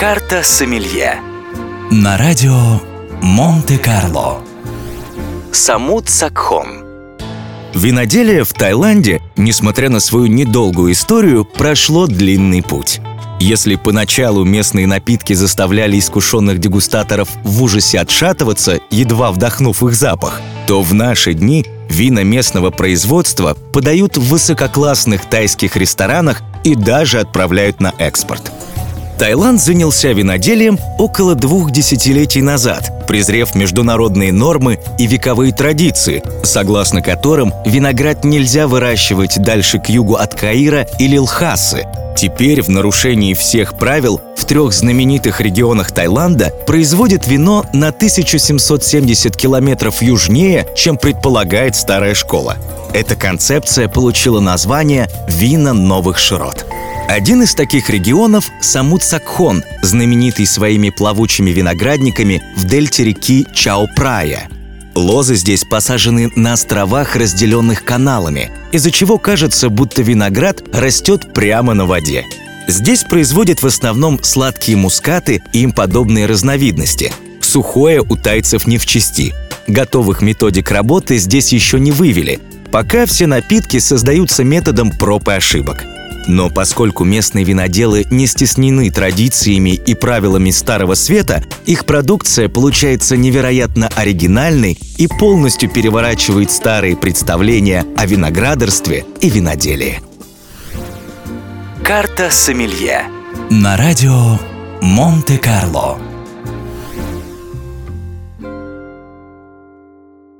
Карта Сомелье На радио Монте-Карло Самут Сакхон Виноделие в Таиланде, несмотря на свою недолгую историю, прошло длинный путь. Если поначалу местные напитки заставляли искушенных дегустаторов в ужасе отшатываться, едва вдохнув их запах, то в наши дни вина местного производства подают в высококлассных тайских ресторанах и даже отправляют на экспорт. Таиланд занялся виноделием около двух десятилетий назад, презрев международные нормы и вековые традиции, согласно которым виноград нельзя выращивать дальше к югу от Каира или Лхасы. Теперь в нарушении всех правил в трех знаменитых регионах Таиланда производят вино на 1770 километров южнее, чем предполагает старая школа. Эта концепция получила название «Вина новых широт». Один из таких регионов – Самут-Сакхон, знаменитый своими плавучими виноградниками в дельте реки Чао-Прая. Лозы здесь посажены на островах, разделенных каналами, из-за чего кажется, будто виноград растет прямо на воде. Здесь производят в основном сладкие мускаты и им подобные разновидности. Сухое у тайцев не в чести. Готовых методик работы здесь еще не вывели. Пока все напитки создаются методом проб и ошибок – но поскольку местные виноделы не стеснены традициями и правилами Старого Света, их продукция получается невероятно оригинальной и полностью переворачивает старые представления о виноградарстве и виноделии. Карта Сомелье На радио Монте-Карло